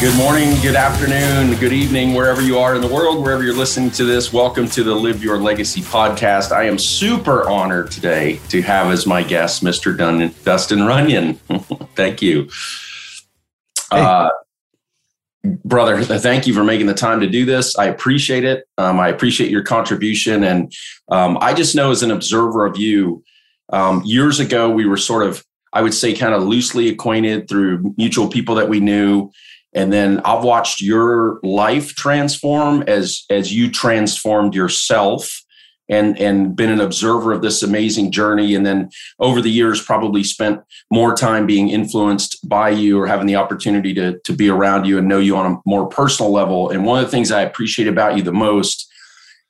Good morning, good afternoon, good evening, wherever you are in the world, wherever you're listening to this. Welcome to the Live Your Legacy podcast. I am super honored today to have as my guest Mr. Dun- Dustin Runyon. thank you. Hey. Uh, brother, thank you for making the time to do this. I appreciate it. Um, I appreciate your contribution. And um, I just know as an observer of you, um, years ago, we were sort of, I would say, kind of loosely acquainted through mutual people that we knew and then I've watched your life transform as as you transformed yourself and and been an observer of this amazing journey. And then over the years probably spent more time being influenced by you or having the opportunity to to be around you and know you on a more personal level. And one of the things I appreciate about you the most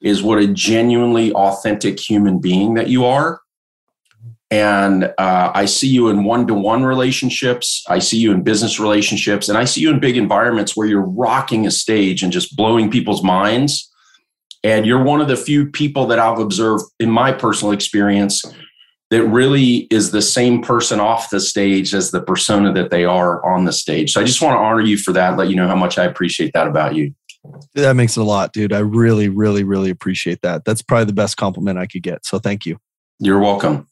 is what a genuinely authentic human being that you are and uh, I see you in one to one relationships. I see you in business relationships. And I see you in big environments where you're rocking a stage and just blowing people's minds. And you're one of the few people that I've observed in my personal experience that really is the same person off the stage as the persona that they are on the stage. So I just want to honor you for that, let you know how much I appreciate that about you. That makes it a lot, dude. I really, really, really appreciate that. That's probably the best compliment I could get. So thank you. You're welcome.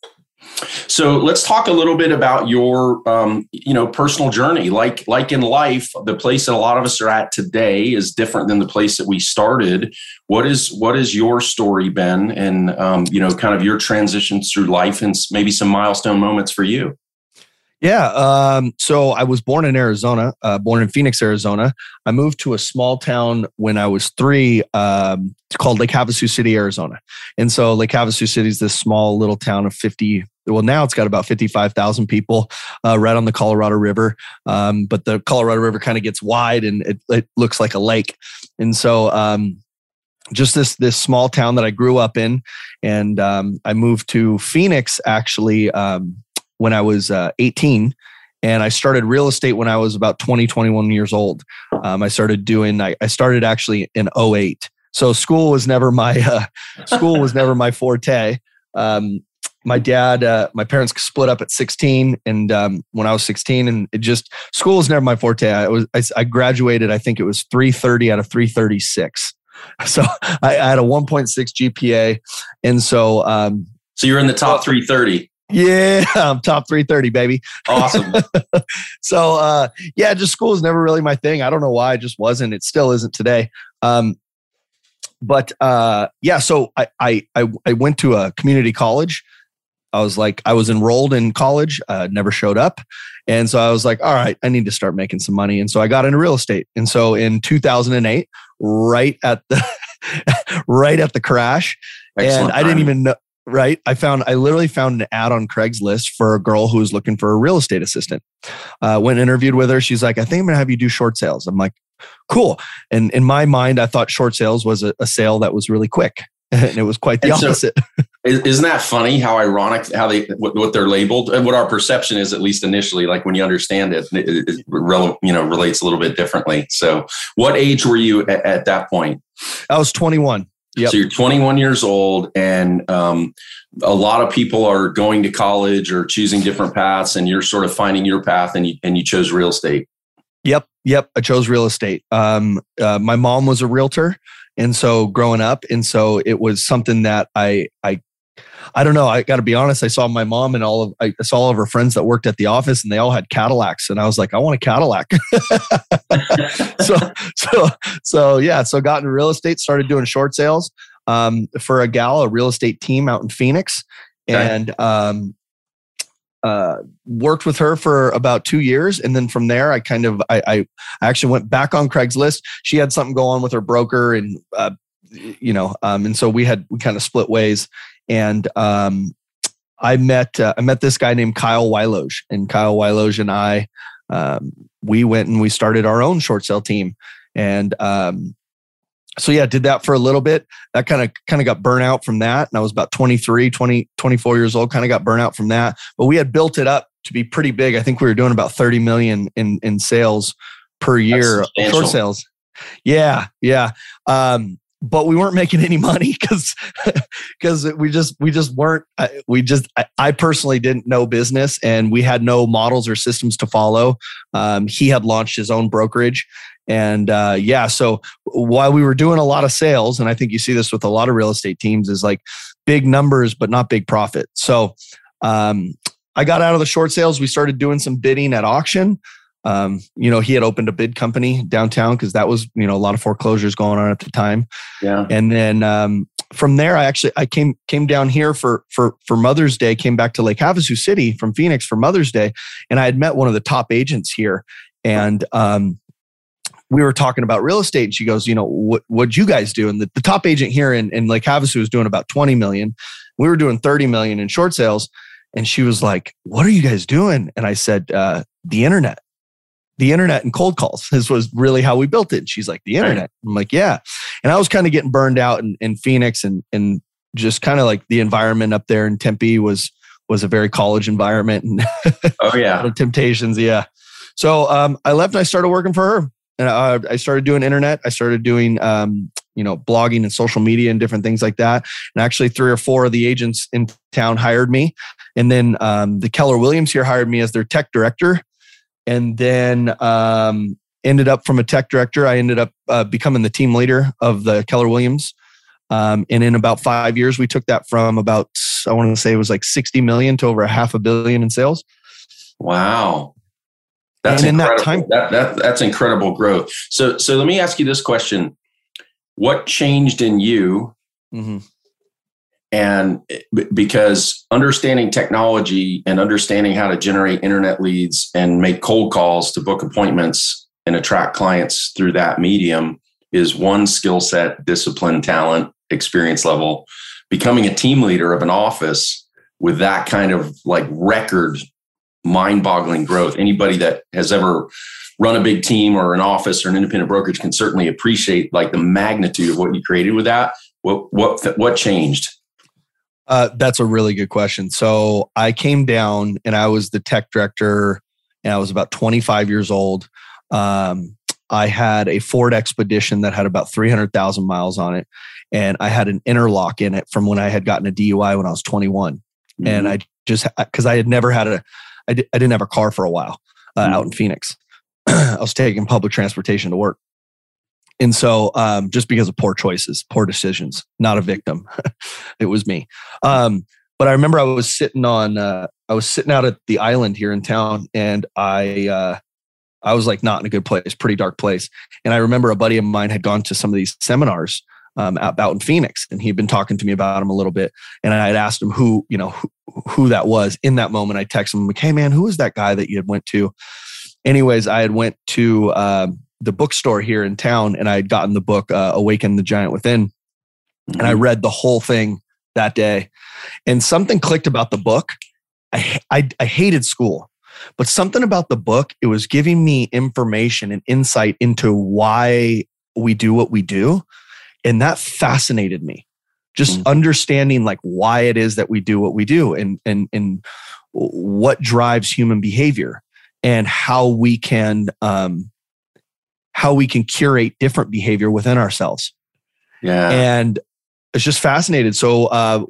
So let's talk a little bit about your, um, you know, personal journey. Like, like in life, the place that a lot of us are at today is different than the place that we started. What is what is your story, Ben, and um, you know, kind of your transitions through life and maybe some milestone moments for you? Yeah. Um, so I was born in Arizona, uh, born in Phoenix, Arizona. I moved to a small town when I was three. Um, called Lake Havasu City, Arizona. And so Lake Havasu City is this small little town of 50. Well, now it's got about 55,000 people uh, right on the Colorado River. Um, but the Colorado River kind of gets wide and it, it, looks like a lake. And so, um, just this this small town that I grew up in, and um, I moved to Phoenix actually um, when I was uh, 18 and I started real estate when I was about 20, 21 years old. Um, I started doing, I, I, started actually in 08. So school was never my, uh, school was never my forte. Um, my dad, uh, my parents split up at 16 and um, when I was 16 and it just, school was never my forte. I was, I, I graduated, I think it was 330 out of 336. So I, I had a 1.6 GPA. And so, um, so you're in the top 330. Yeah, I'm top 330, baby. Awesome. so, uh, yeah, just school is never really my thing. I don't know why. It just wasn't. It still isn't today. Um, but uh, yeah, so I, I, I I went to a community college. I was like, I was enrolled in college, uh, never showed up, and so I was like, all right, I need to start making some money. And so I got into real estate. And so in 2008, right at the right at the crash, Excellent and I didn't even know right? I found, I literally found an ad on Craigslist for a girl who was looking for a real estate assistant. Uh, went interviewed with her. She's like, I think I'm gonna have you do short sales. I'm like, cool. And in my mind, I thought short sales was a, a sale that was really quick. and it was quite the opposite. Isn't that funny how ironic how they what, what, they're labeled and what our perception is at least initially like when you understand it it, it you know relates a little bit differently so what age were you at, at that point i was 21 Yep. So you're 21 years old, and um, a lot of people are going to college or choosing different paths, and you're sort of finding your path, and you and you chose real estate. Yep, yep. I chose real estate. Um, uh, my mom was a realtor, and so growing up, and so it was something that I I I don't know. I got to be honest. I saw my mom and all of I saw all of her friends that worked at the office, and they all had Cadillacs, and I was like, I want a Cadillac. so so so yeah. So got into real estate, started doing short sales um, for a gal, a real estate team out in Phoenix, okay. and um, uh, worked with her for about two years, and then from there, I kind of I, I actually went back on Craigslist. She had something go on with her broker, and uh, you know, um, and so we had we kind of split ways and um, I met uh, I met this guy named Kyle Wyloge, and Kyle Wyloge and I um, we went and we started our own short sale team, and um, so yeah, did that for a little bit. That kind of kind of got burnout from that, and I was about 23, 20, 24 years old. Kind of got burnout from that, but we had built it up to be pretty big. I think we were doing about 30 million in in sales per year, short sales. Yeah, yeah. Um, but we weren't making any money because because we just we just weren't we just I, I, personally didn't know business and we had no models or systems to follow. Um, he had launched his own brokerage and uh, yeah so while we were doing a lot of sales and i think you see this with a lot of real estate teams is like big numbers but not big profit. So um, i got out of the short sales. We started doing some bidding at auction um, you know, he had opened a bid company downtown because that was, you know, a lot of foreclosures going on at the time. Yeah. And then um, from there, I actually I came came down here for for for Mother's Day. Came back to Lake Havasu City from Phoenix for Mother's Day, and I had met one of the top agents here, and um, we were talking about real estate. And she goes, you know, what what'd you guys do? And the, the top agent here in, in Lake Havasu was doing about twenty million. We were doing thirty million in short sales. And she was like, "What are you guys doing?" And I said, uh, "The internet." The internet and cold calls. This was really how we built it. And she's like, the internet. I'm like, yeah. And I was kind of getting burned out in, in Phoenix and and just kind of like the environment up there in Tempe was was a very college environment and oh yeah temptations yeah so um, i left and i started working for her and I, I started doing internet i started doing um, you know blogging and social media and different things like that and actually three or four of the agents in town hired me and then um, the keller williams here hired me as their tech director and then um, ended up from a tech director. I ended up uh, becoming the team leader of the Keller Williams. Um, and in about five years, we took that from about I want to say it was like sixty million to over a half a billion in sales. Wow, that's and incredible. That, time- that, that that's incredible growth. So so let me ask you this question: What changed in you? Mm-hmm. And because understanding technology and understanding how to generate internet leads and make cold calls to book appointments and attract clients through that medium is one skill set, discipline, talent, experience level. Becoming a team leader of an office with that kind of like record mind boggling growth. Anybody that has ever run a big team or an office or an independent brokerage can certainly appreciate like the magnitude of what you created with that. What, what, what changed? Uh, that's a really good question. So I came down and I was the tech director, and I was about 25 years old. Um, I had a Ford Expedition that had about 300,000 miles on it, and I had an interlock in it from when I had gotten a DUI when I was 21. Mm-hmm. And I just because I had never had a, I, di- I didn't have a car for a while uh, mm-hmm. out in Phoenix. I was taking public transportation to work. And so, um, just because of poor choices, poor decisions, not a victim, it was me. Um, but I remember I was sitting on, uh, I was sitting out at the island here in town, and I, uh, I was like not in a good place, pretty dark place. And I remember a buddy of mine had gone to some of these seminars um, out, out in Phoenix, and he'd been talking to me about him a little bit. And I had asked him who, you know, who, who that was. In that moment, I texted him, like, "Hey, man, who was that guy that you had went to?" Anyways, I had went to um, the bookstore here in town and I had gotten the book uh, Awaken the Giant Within. Mm-hmm. And I mm-hmm. read the whole thing that day. And something clicked about the book. I, I, I hated school, but something about the book, it was giving me information and insight into why we do what we do. And that fascinated me. Just mm-hmm. understanding like why it is that we do what we do and and and what drives human behavior and how we can um, how we can curate different behavior within ourselves. Yeah. And it's just fascinated. So uh,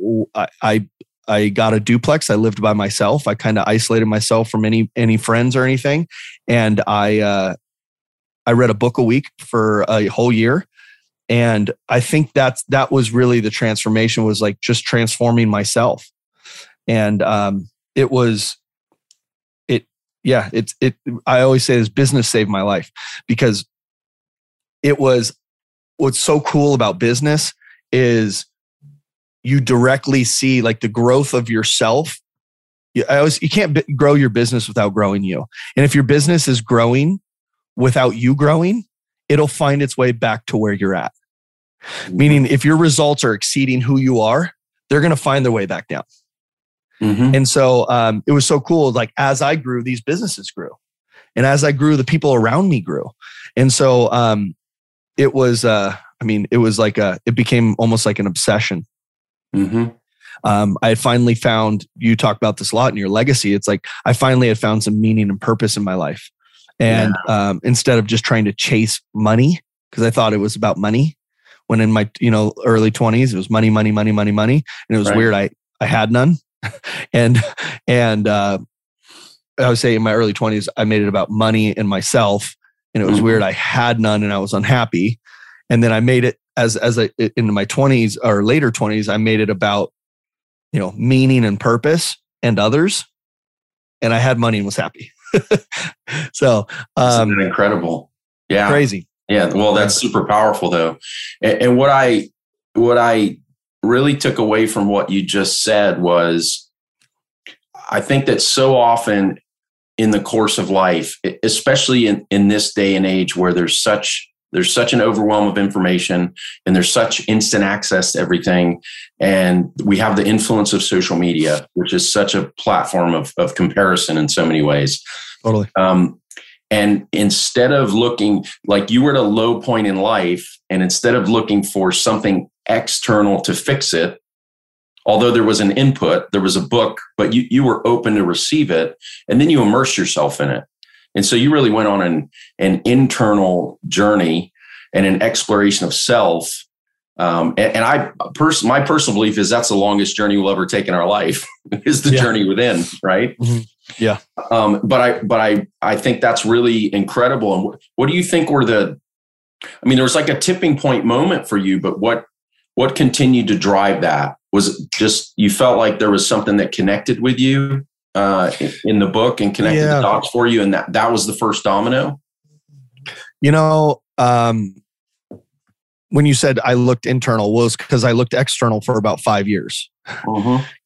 I, I got a duplex. I lived by myself. I kind of isolated myself from any any friends or anything, and I uh, I read a book a week for a whole year. And I think that's that was really the transformation was like just transforming myself, and um, it was it yeah it's it. I always say this business saved my life because it was what's so cool about business is you directly see like the growth of yourself. I always, you can't b- grow your business without growing you. And if your business is growing without you growing, it'll find its way back to where you're at. Mm-hmm. Meaning, if your results are exceeding who you are, they're going to find their way back down. Mm-hmm. And so um, it was so cool. Like as I grew, these businesses grew, and as I grew, the people around me grew. And so um, it was uh i mean it was like a it became almost like an obsession mm-hmm. um, i had finally found you talk about this a lot in your legacy it's like i finally had found some meaning and purpose in my life and yeah. um, instead of just trying to chase money because i thought it was about money when in my you know early 20s it was money money money money money and it was Right. weird i i had none and and uh i would say in my early 20s i made it about money and myself and it was weird. I had none and i was unhappy. And then i made it as as i in my 20s or later 20s i made it about you know meaning and purpose and others. And i had money and was happy. So um incredible? Yeah. crazy. Yeah, well, that's super powerful though. And, and what I what I really took away from what you just said was I think that so often in the course of life, especially in, in this day and age where there's such there's such an overwhelm of information and there's such instant access to everything. And we have the influence of social media which is such a platform of, of comparison in so many ways. Totally. Um, and instead of looking like you were at a low point in life, and instead of looking for something external to fix it, although there was an input, there was a book, but you, you were open to receive it, and then you immersed yourself in it. And so you really went on an, an internal journey and an exploration of self. Um, and, and I, pers- my personal belief is that's the longest journey we'll ever take in our life is the Yeah. journey within, right? yeah um, but I but I I think that's really incredible. And what, what do you think were the? I mean, there was like a tipping point moment for you, but what what continued to drive that? Was just you felt like there was something that connected with you uh, in, the book and connected Yeah. the dots for you, and that that was the first domino. You know, um, when you said I looked internal was because I looked external for about five years.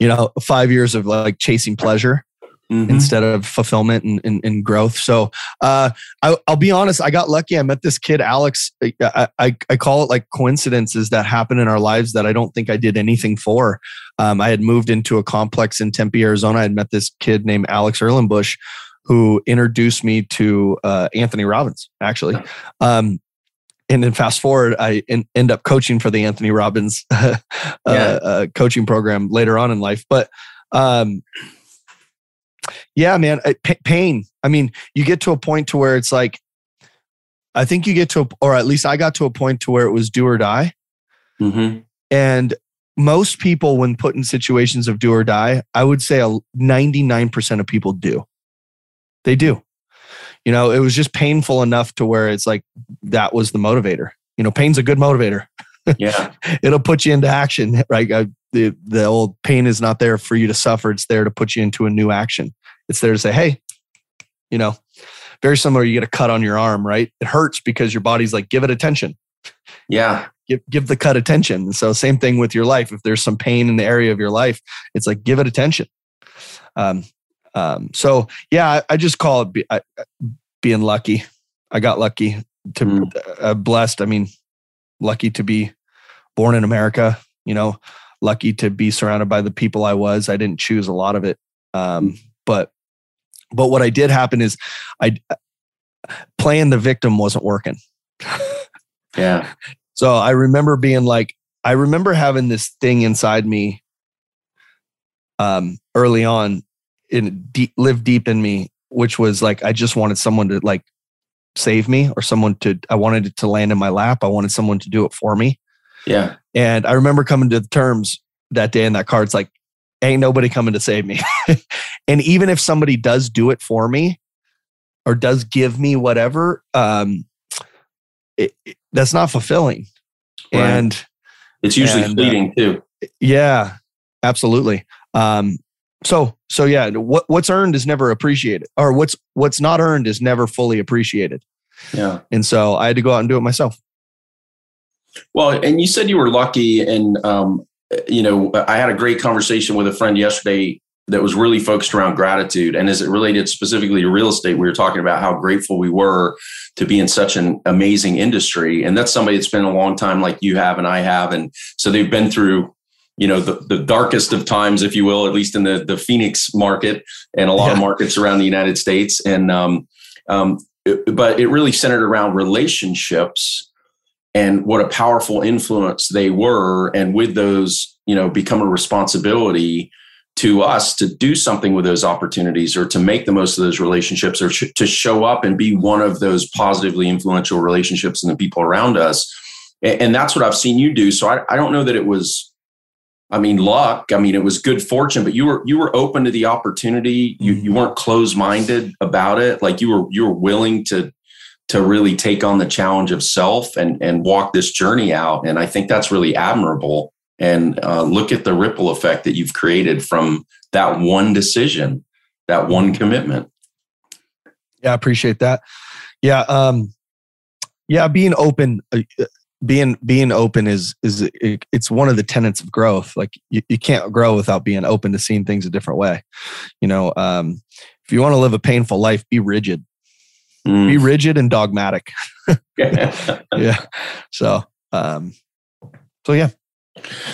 You know, five years of like chasing pleasure Mhm. instead of fulfillment and, and, and growth. So uh, I, I'll be honest, I got lucky. I met this kid, Alex. I, I, I call it like coincidences that happen in our lives that I don't think I did anything for. Um, I had moved into a complex in Tempe, Arizona. I had met this kid named Alex Erlenbush who introduced me to uh, Anthony Robbins, actually. Um, and then fast forward, I en- end up coaching for the Anthony Robbins uh, Yeah. uh, coaching program later on in life. But um, yeah, man, uh, pa- pain. I mean, you get to a point to where it's like, I think you get to, a, or at least I got to a point to where it was do or die. Mhm. And most people, when put in situations of do or die, I would say a 99% of people do. They do. You know, it was just painful enough to where it's like that was the motivator. You know, pain's a good motivator. Yeah, It'll put you into action, right? Uh, the the old pain is not there for you to suffer. It's there to put you into a new action. It's there to say, hey, you know, very similar. You get a cut on your arm, right? It hurts because your body's like, give it attention yeah, give give the cut attention. So same thing with your life. If there's some pain in the area of your life, it's like give it attention. Um, um, so yeah, I, I just call it be, I, being lucky. I got lucky to Mm. uh, blessed. I mean, lucky to be born in America. You know, lucky to be surrounded by the people I was. I didn't choose a lot of it, um, but but what I did happen is I playing the victim wasn't working. yeah, So I remember being like, I remember having this thing inside me um, early on, in deep, lived deep in me, which was like, I just wanted someone to like save me or someone to, I wanted it to land in my lap. I wanted someone to do it for me. yeah, And I remember coming to the terms that day in that car. It's like, ain't nobody coming to save me. and even if somebody does do it for me or does give me whatever, um, it, it- that's not fulfilling. Right. And it's usually And, uh, fleeting too. yeah, absolutely. Um, so so yeah, what what's earned is never appreciated, or what's what's not earned is never fully appreciated. Yeah. And so I had to go out and do it myself. Well, and you said you were lucky, and um, you know, I had a great conversation with a friend yesterday that was really focused around gratitude, and as it related specifically to real estate, we were talking about how grateful we were to be in such an amazing industry, and that's somebody that's been a long time, like you have and I have, and so they've been through. You know the, the darkest of times, if you will, at least in the, the Phoenix market and a lot of markets around the United States, and um, um, but it really centered around relationships and what a powerful influence they were and with those you know become a responsibility to us to do something with those opportunities or to make the most of those relationships or sh- to show up and be one of those positively influential relationships in the people around us and, and that's what I've seen you do. So I, I don't know that it was I mean, luck. I mean, it was good fortune, but you were you were open to the opportunity. You you mm-hmm. weren't closed minded about it. Like you were you were willing to to really take on the challenge of self and and walk this journey out. And I think that's really admirable. And uh, look at the ripple effect that you've created from that one decision, that one commitment. Yeah, I appreciate that. Yeah, um, yeah, being open. Uh, being being open is is it, it's one of the tenets of growth like you, you can't grow without being open to seeing things a different way you know um, if you want to live a painful life be rigid mm. be rigid and dogmatic. Yeah. So um so yeah.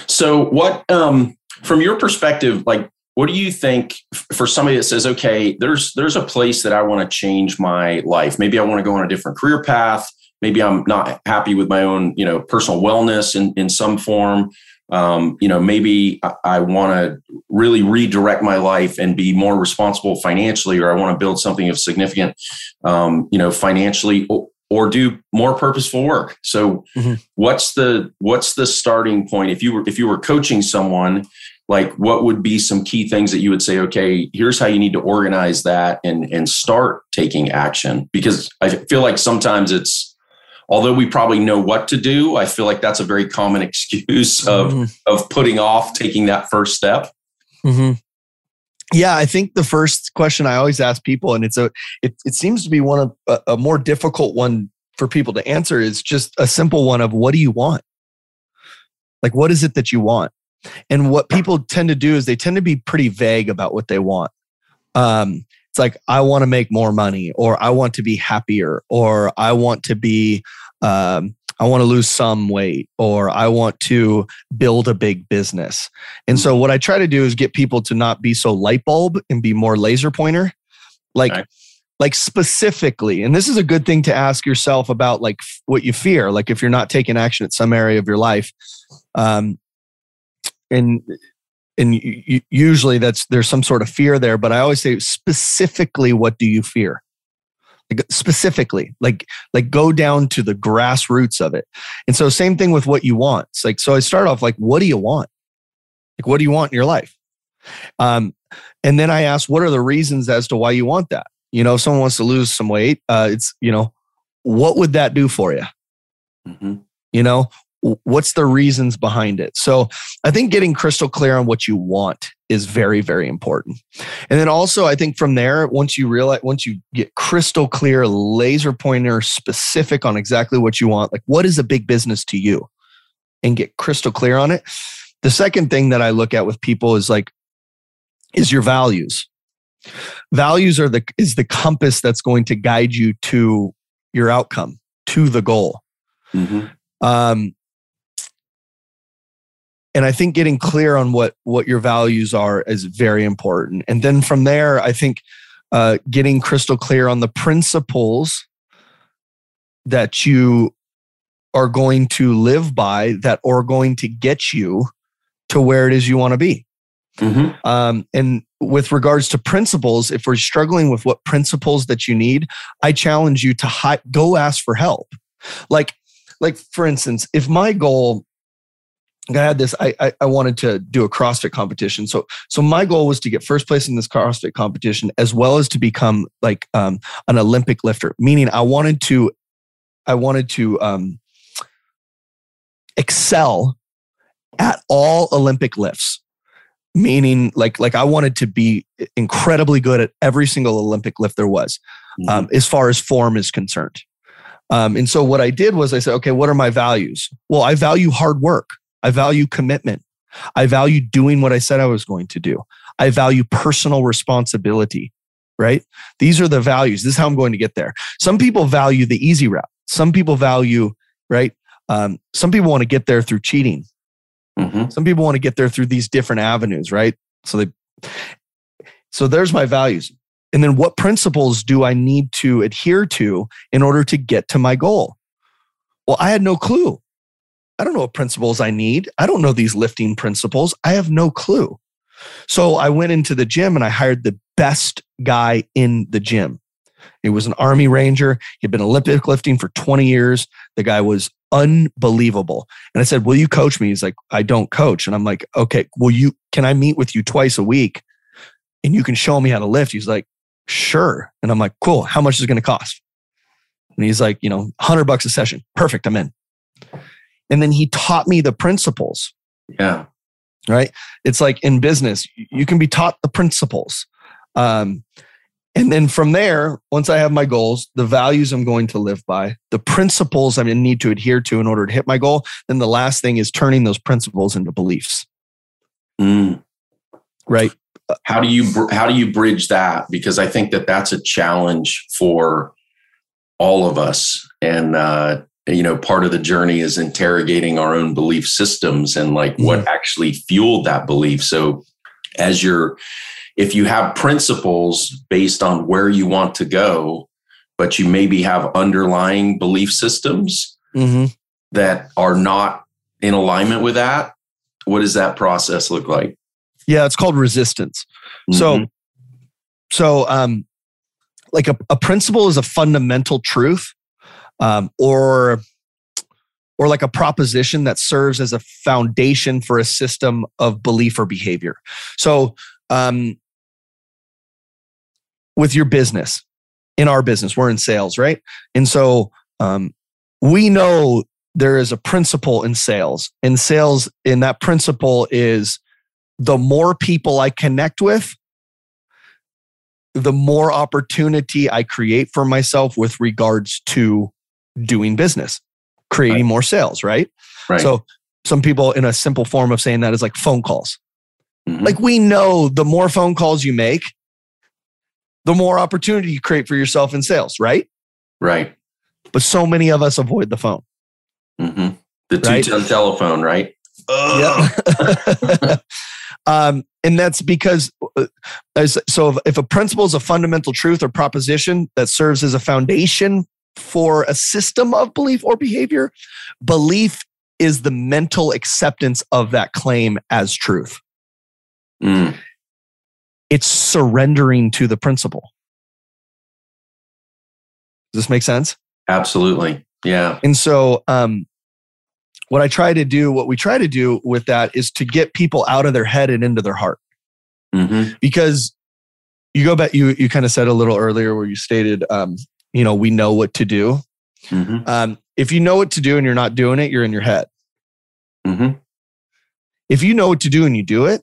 So what um from your perspective like what do you think for somebody that says okay there's there's a place that i want to change my life. Maybe i want to go on a different career path. Maybe I'm not happy with my own, you know, personal wellness in, in some form. Um, you know, maybe I, I want to really redirect my life and be more responsible financially, or I want to build something of significant, um, you know, financially, or, or, do more purposeful work. So, mm-hmm. what's the what's the starting point? If you were if you were coaching someone, like what would be some key things that you would say okay here's how you need to organize that and and start taking action because i feel like sometimes it's although we probably know what to do, I feel like that's a very common excuse of mm-hmm. of putting off taking that first step. Mm-hmm. Yeah, I think the first question I always ask people, and it's a it, it seems to be one of a, a more difficult one for people to answer, is just a simple one of what do you want? Like, what is it that you want? And what people tend to do is they tend to be pretty vague about what they want. Um, it's like i want to make more money or i want to be happier or i want to be um, i want to lose some weight or i want to build a big business and so what i try to do is get people to not be so light bulb and be more laser pointer like okay. like specifically and this is a good thing to ask yourself about like what you fear like if you're not taking action at some area of your life um and and usually that's there's some sort of fear there but i always say specifically what do you fear? Like specifically like like go down to the grassroots of it. And so same thing with what you want. It's like so i start off like what do you want? Like what do you want in your life? Um and then i ask what are the reasons as to why you want that? You know if someone wants to lose some weight uh it's you know what would that do for you mm-hmm. you know what's the reasons behind it? So i think getting crystal clear on what you want is very very important. And then also i think from there once you realize once you get crystal clear laser pointer specific on exactly what you want like what is a big business to you? And get crystal clear on it. The second thing that i look at with people is like is your values. Values are the is the compass that's going to guide you to your outcome to the goal. Mm-hmm. um, and i think getting clear on what what your values are is very important. And then from there i think uh, getting crystal clear on the principles that you are going to live by that are going to get you to where it is you want to be. Mm-hmm. um, and with regards to principles if we're struggling with what principles that you need i challenge you to hi- go ask for help. Like like for instance if my goal I had this. I, I, I wanted to do a CrossFit competition. So so my goal was to get first place in this CrossFit competition, as well as to become like um, an Olympic lifter. Meaning, I wanted to I wanted to um, excel at all Olympic lifts. Meaning, like like I wanted to be incredibly good at every single Olympic lift there was, mm-hmm. um, as far as form is concerned. Um, and so what I did was I said, okay, what are my values? Well, I value hard work. I value commitment. I value doing what I said I was going to do. I value personal responsibility, right? These are the values. This is how I'm going to get there. Some people value the easy route. Some people value, right? Um, some people want to get there through cheating. Mm-hmm. Some people want to get there through these different avenues, right? So they, so there's my values. And then what principles do I need to adhere to in order to get to my goal? Well, I had no clue. I don't know what principles I need. I don't know these lifting principles. I have no clue. So I went into the gym and I hired the best guy in the gym. He was an Army Ranger. He'd been Olympic lifting for 20 years. The guy was unbelievable. And I said, Will you coach me? He's like, I don't coach. And I'm like, Okay, will you, can I meet with you twice a week and you can show me how to lift? He's like, Sure. And I'm like, Cool. How much is it going to cost? And he's like, You know, 100 bucks a session. Perfect. I'm in. And then he taught me the principles. Yeah. Right. It's like in business, you can be taught the principles. Um, and then from there, once I have my goals, the values I'm going to live by, the principles I need to adhere to in order to hit my goal, then the last thing is turning those principles into beliefs. Mm. Right. How do you how do you bridge that? Because I think that that's a challenge for all of us, and uh, you know, part of the journey is interrogating our own belief systems and like mm-hmm. what actually fueled that belief. So, as you're if you have principles based on where you want to go, but you maybe have underlying belief systems mm-hmm. that are not in alignment with that, what does that process look like? Yeah, it's called resistance. Mm-hmm. So, so um, like a, a principle is a fundamental truth, um, or or like a proposition that serves as a foundation for a system of belief or behavior. So, um, with your business. In our business, we're in sales, right? And so um, we know there is a principle in sales. In sales, and that principle is the more people I connect with, the more opportunity I create for myself with regards to doing business, creating right. more sales, right? right? So some people in a simple form of saying that is like phone calls. Mm-hmm. Like we know the more phone calls you make, the more opportunity you create for yourself in sales, right? Right. But so many of us avoid the phone. Mm-hmm. The two right? telephone, right? Yeah. um, and that's because, uh, so if, if a principle is a fundamental truth or proposition that serves as a foundation for a system of belief or behavior, belief is the mental acceptance of that claim as truth. Mm it's surrendering to the principle. Does this make sense? Absolutely. Yeah. And so, um, what I try to do, what we try to do with that is to get people out of their head and into their heart. Mm-hmm. Because you go back, you, you kind of said a little earlier where you stated, um, you know, we know what to do. Mm-hmm. Um, if you know what to do and you're not doing it, you're in your head. Mm-hmm. If you know what to do and you do it,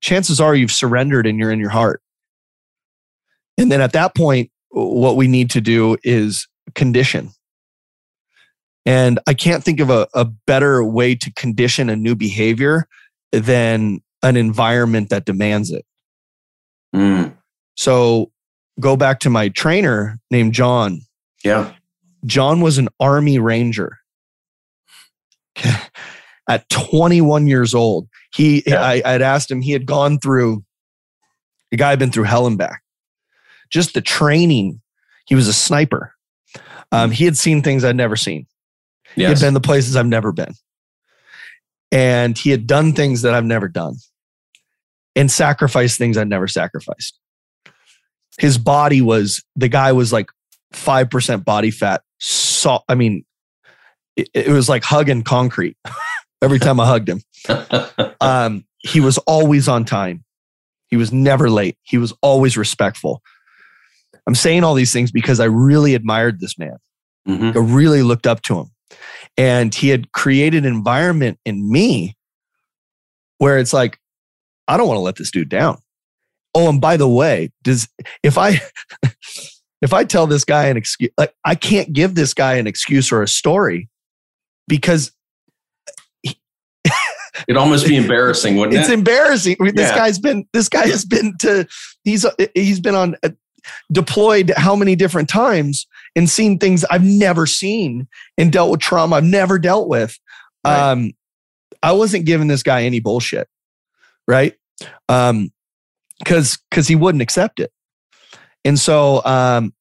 chances are you've surrendered and you're in your heart. And then at that point, what we need to do is condition. And I can't think of a, a better way to condition a new behavior than an environment that demands it. Mm. So go back to my trainer named John. Yeah. John was an Army Ranger. At 21 years old, he, yeah. I, I'd asked him, he had gone through, the guy had been through hell and back. Just the training, he was a sniper. Um, he had seen things I'd never seen. Yes. He had been the places I've never been. And he had done things that I've never done and sacrificed things I'd never sacrificed. His body was, the guy was like 5% body fat. So, I mean, it, it was like hugging concrete. every time I hugged him. Um, he was always on time. He was never late. He was always respectful. I'm saying all these things because I really admired this man. Mm-hmm. I really looked up to him. And he had created an environment in me where it's like, I don't want to let this dude down. Oh, and by the way, does if I if I tell this guy an excuse, like I can't give this guy an excuse or a story because It'd almost be embarrassing, wouldn't it's it? It's embarrassing. This guy's been this guy has been to he's he's been on uh, deployed how many different times and seen things I've never seen and dealt with trauma I've never dealt with. Right. Um, I wasn't giving this guy any bullshit, right? Um, because because he wouldn't accept it, and so um,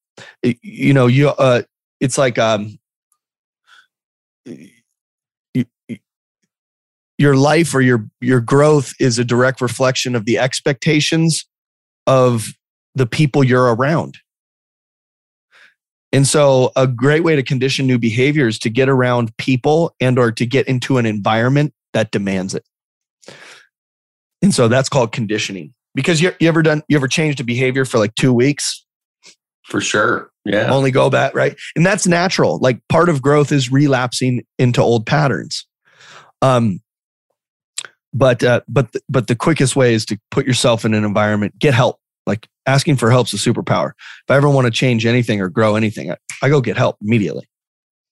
you know, you uh, it's like um your life or your your growth is a direct reflection of the expectations of the people you're around And so a great way to condition new behavior is to get around people and or to get into an environment that demands it. And so that's called conditioning. Because you, you ever done you ever changed a behavior for like two weeks? For sure. Yeah. Only go back, right? And that's natural. Like part of growth is relapsing into old patterns. Um but uh, but but the quickest way is to put yourself in an environment, get help. Like asking for help is a superpower. If I ever want to change anything or grow anything, I, I go get help immediately.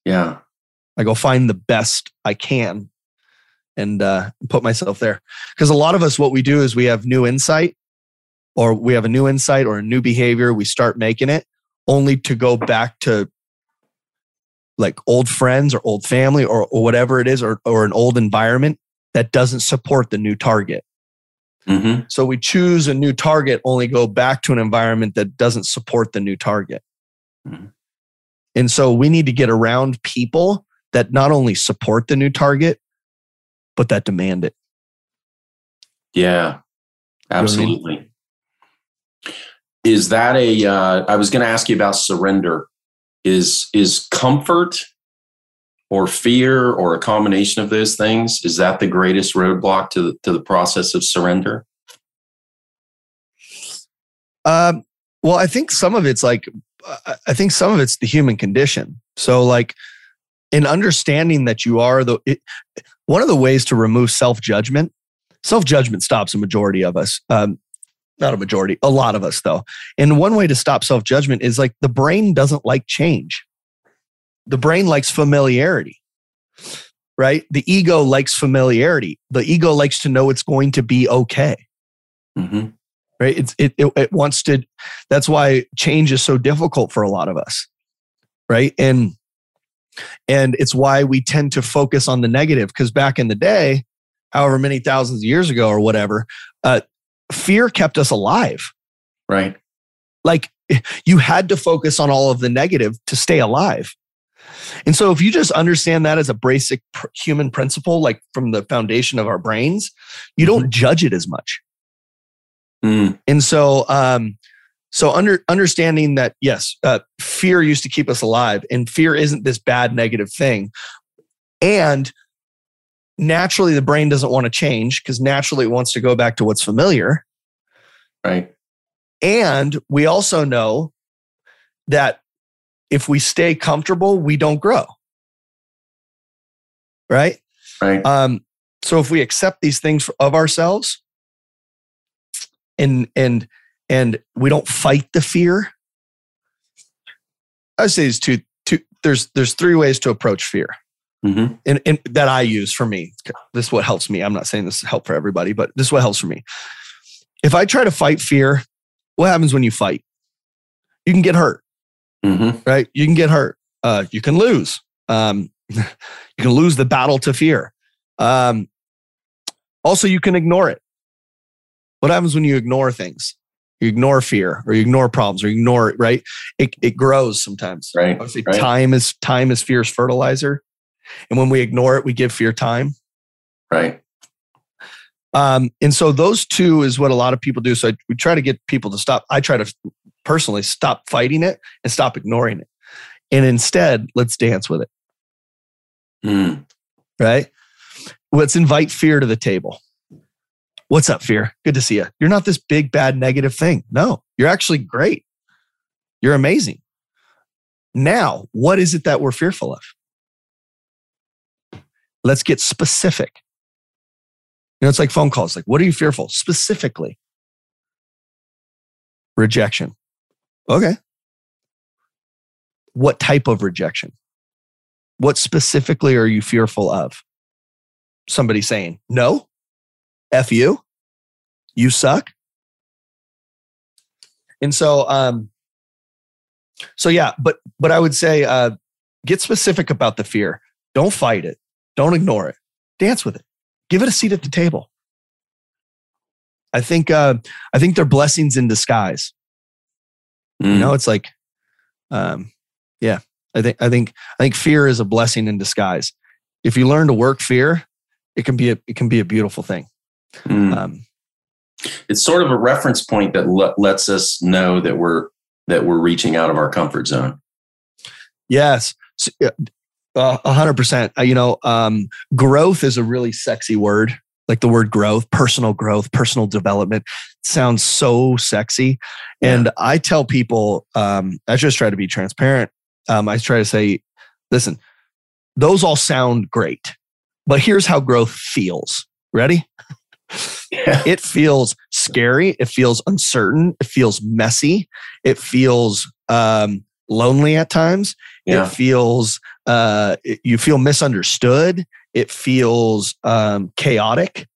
Yeah. I go find the best I can and uh, put myself there. Because a lot of us, what we do is we have new insight, or we have a new insight or a new behavior. We start making it only to go back to like old friends or old family or, or whatever it is, or, or an old environment that doesn't support the new target. Mm-hmm. So we choose a new target, only go back to an environment that doesn't support the new target. Mm-hmm. And so we need to get around people that not only support the new target, but that demand it. Yeah, absolutely. You know I mean? Is that a? Uh, I was going to ask you about surrender. Is is comfort or fear or a combination of those things is that the greatest roadblock to the, to the process of surrender um, well i think some of it's like i think some of it's the human condition so like in understanding that you are the it, one of the ways to remove self-judgment self-judgment stops a majority of us um, not a majority a lot of us though and one way to stop self-judgment is like the brain doesn't like change the brain likes familiarity, right? The ego likes familiarity. The ego likes to know it's going to be okay. Mm-hmm. Right? It's, it, it, it wants to, that's why change is so difficult for a lot of us. Right. And, and it's why we tend to focus on the negative because back in the day, however many thousands of years ago or whatever, uh, fear kept us alive. Right. Like you had to focus on all of the negative to stay alive. And so, if you just understand that as a basic pr- human principle, like from the foundation of our brains, you don't mm-hmm. judge it as much. Mm. And so, um, so under understanding that yes, uh, fear used to keep us alive, and fear isn't this bad negative thing, and naturally the brain doesn't want to change because naturally it wants to go back to what's familiar. Right. And we also know that if we stay comfortable, we don't grow. Right? Right. Um, so if we accept these things of ourselves and and and we don't fight the fear, I say there's two two there's there's three ways to approach fear. Mm-hmm. And, and that I use for me. This is what helps me. I'm not saying this is help for everybody, but this is what helps for me. If I try to fight fear, what happens when you fight? You can get hurt. Mm-hmm. Right? You can get hurt. Uh, you can lose. Um, you can lose the battle to fear. Um, also, you can ignore it. What happens when you ignore things? You ignore fear, or you ignore problems, or you ignore it. Right? It it grows sometimes. Right. Obviously, right. time is time is fear's fertilizer, and when we ignore it, we give fear time. Right. Um, and so those two is what a lot of people do. So I, we try to get people to stop. I try to personally stop fighting it and stop ignoring it. And instead, let's dance with it. Mm. Right? Let's invite fear to the table. What's up, fear? Good to see you. You're not this big, bad, negative thing. No, you're actually great. You're amazing. Now, what is it that we're fearful of? Let's get specific. You know, it's like phone calls. Like, what are you fearful? Specifically, rejection. Okay. What type of rejection? What specifically are you fearful of? Somebody saying, no, F you, you suck. And so, um, so yeah, but, but I would say, uh, get specific about the fear. Don't fight it. Don't ignore it. Dance with it. Give it a seat at the table. I think, uh, I think they're blessings in disguise. Mm. You know, it's like, um, yeah, I think, I think, I think fear is a blessing in disguise. If you learn to work fear, it can be a, it can be a beautiful thing. Mm. Um, it's sort of a reference point that le- lets us know that we're, that we're reaching out of our comfort zone. Yes. A hundred percent. Uh, you know, um, growth is a really sexy word. Like the word growth, personal growth, personal development sounds so sexy. Yeah. And I tell people, um, I just try to be transparent. Um, I try to say, listen, those all sound great, but here's how growth feels. Ready? Yeah. It feels scary. It feels uncertain. It feels messy. It feels um, lonely at times. Yeah. It feels uh, you feel misunderstood. It feels um, chaotic.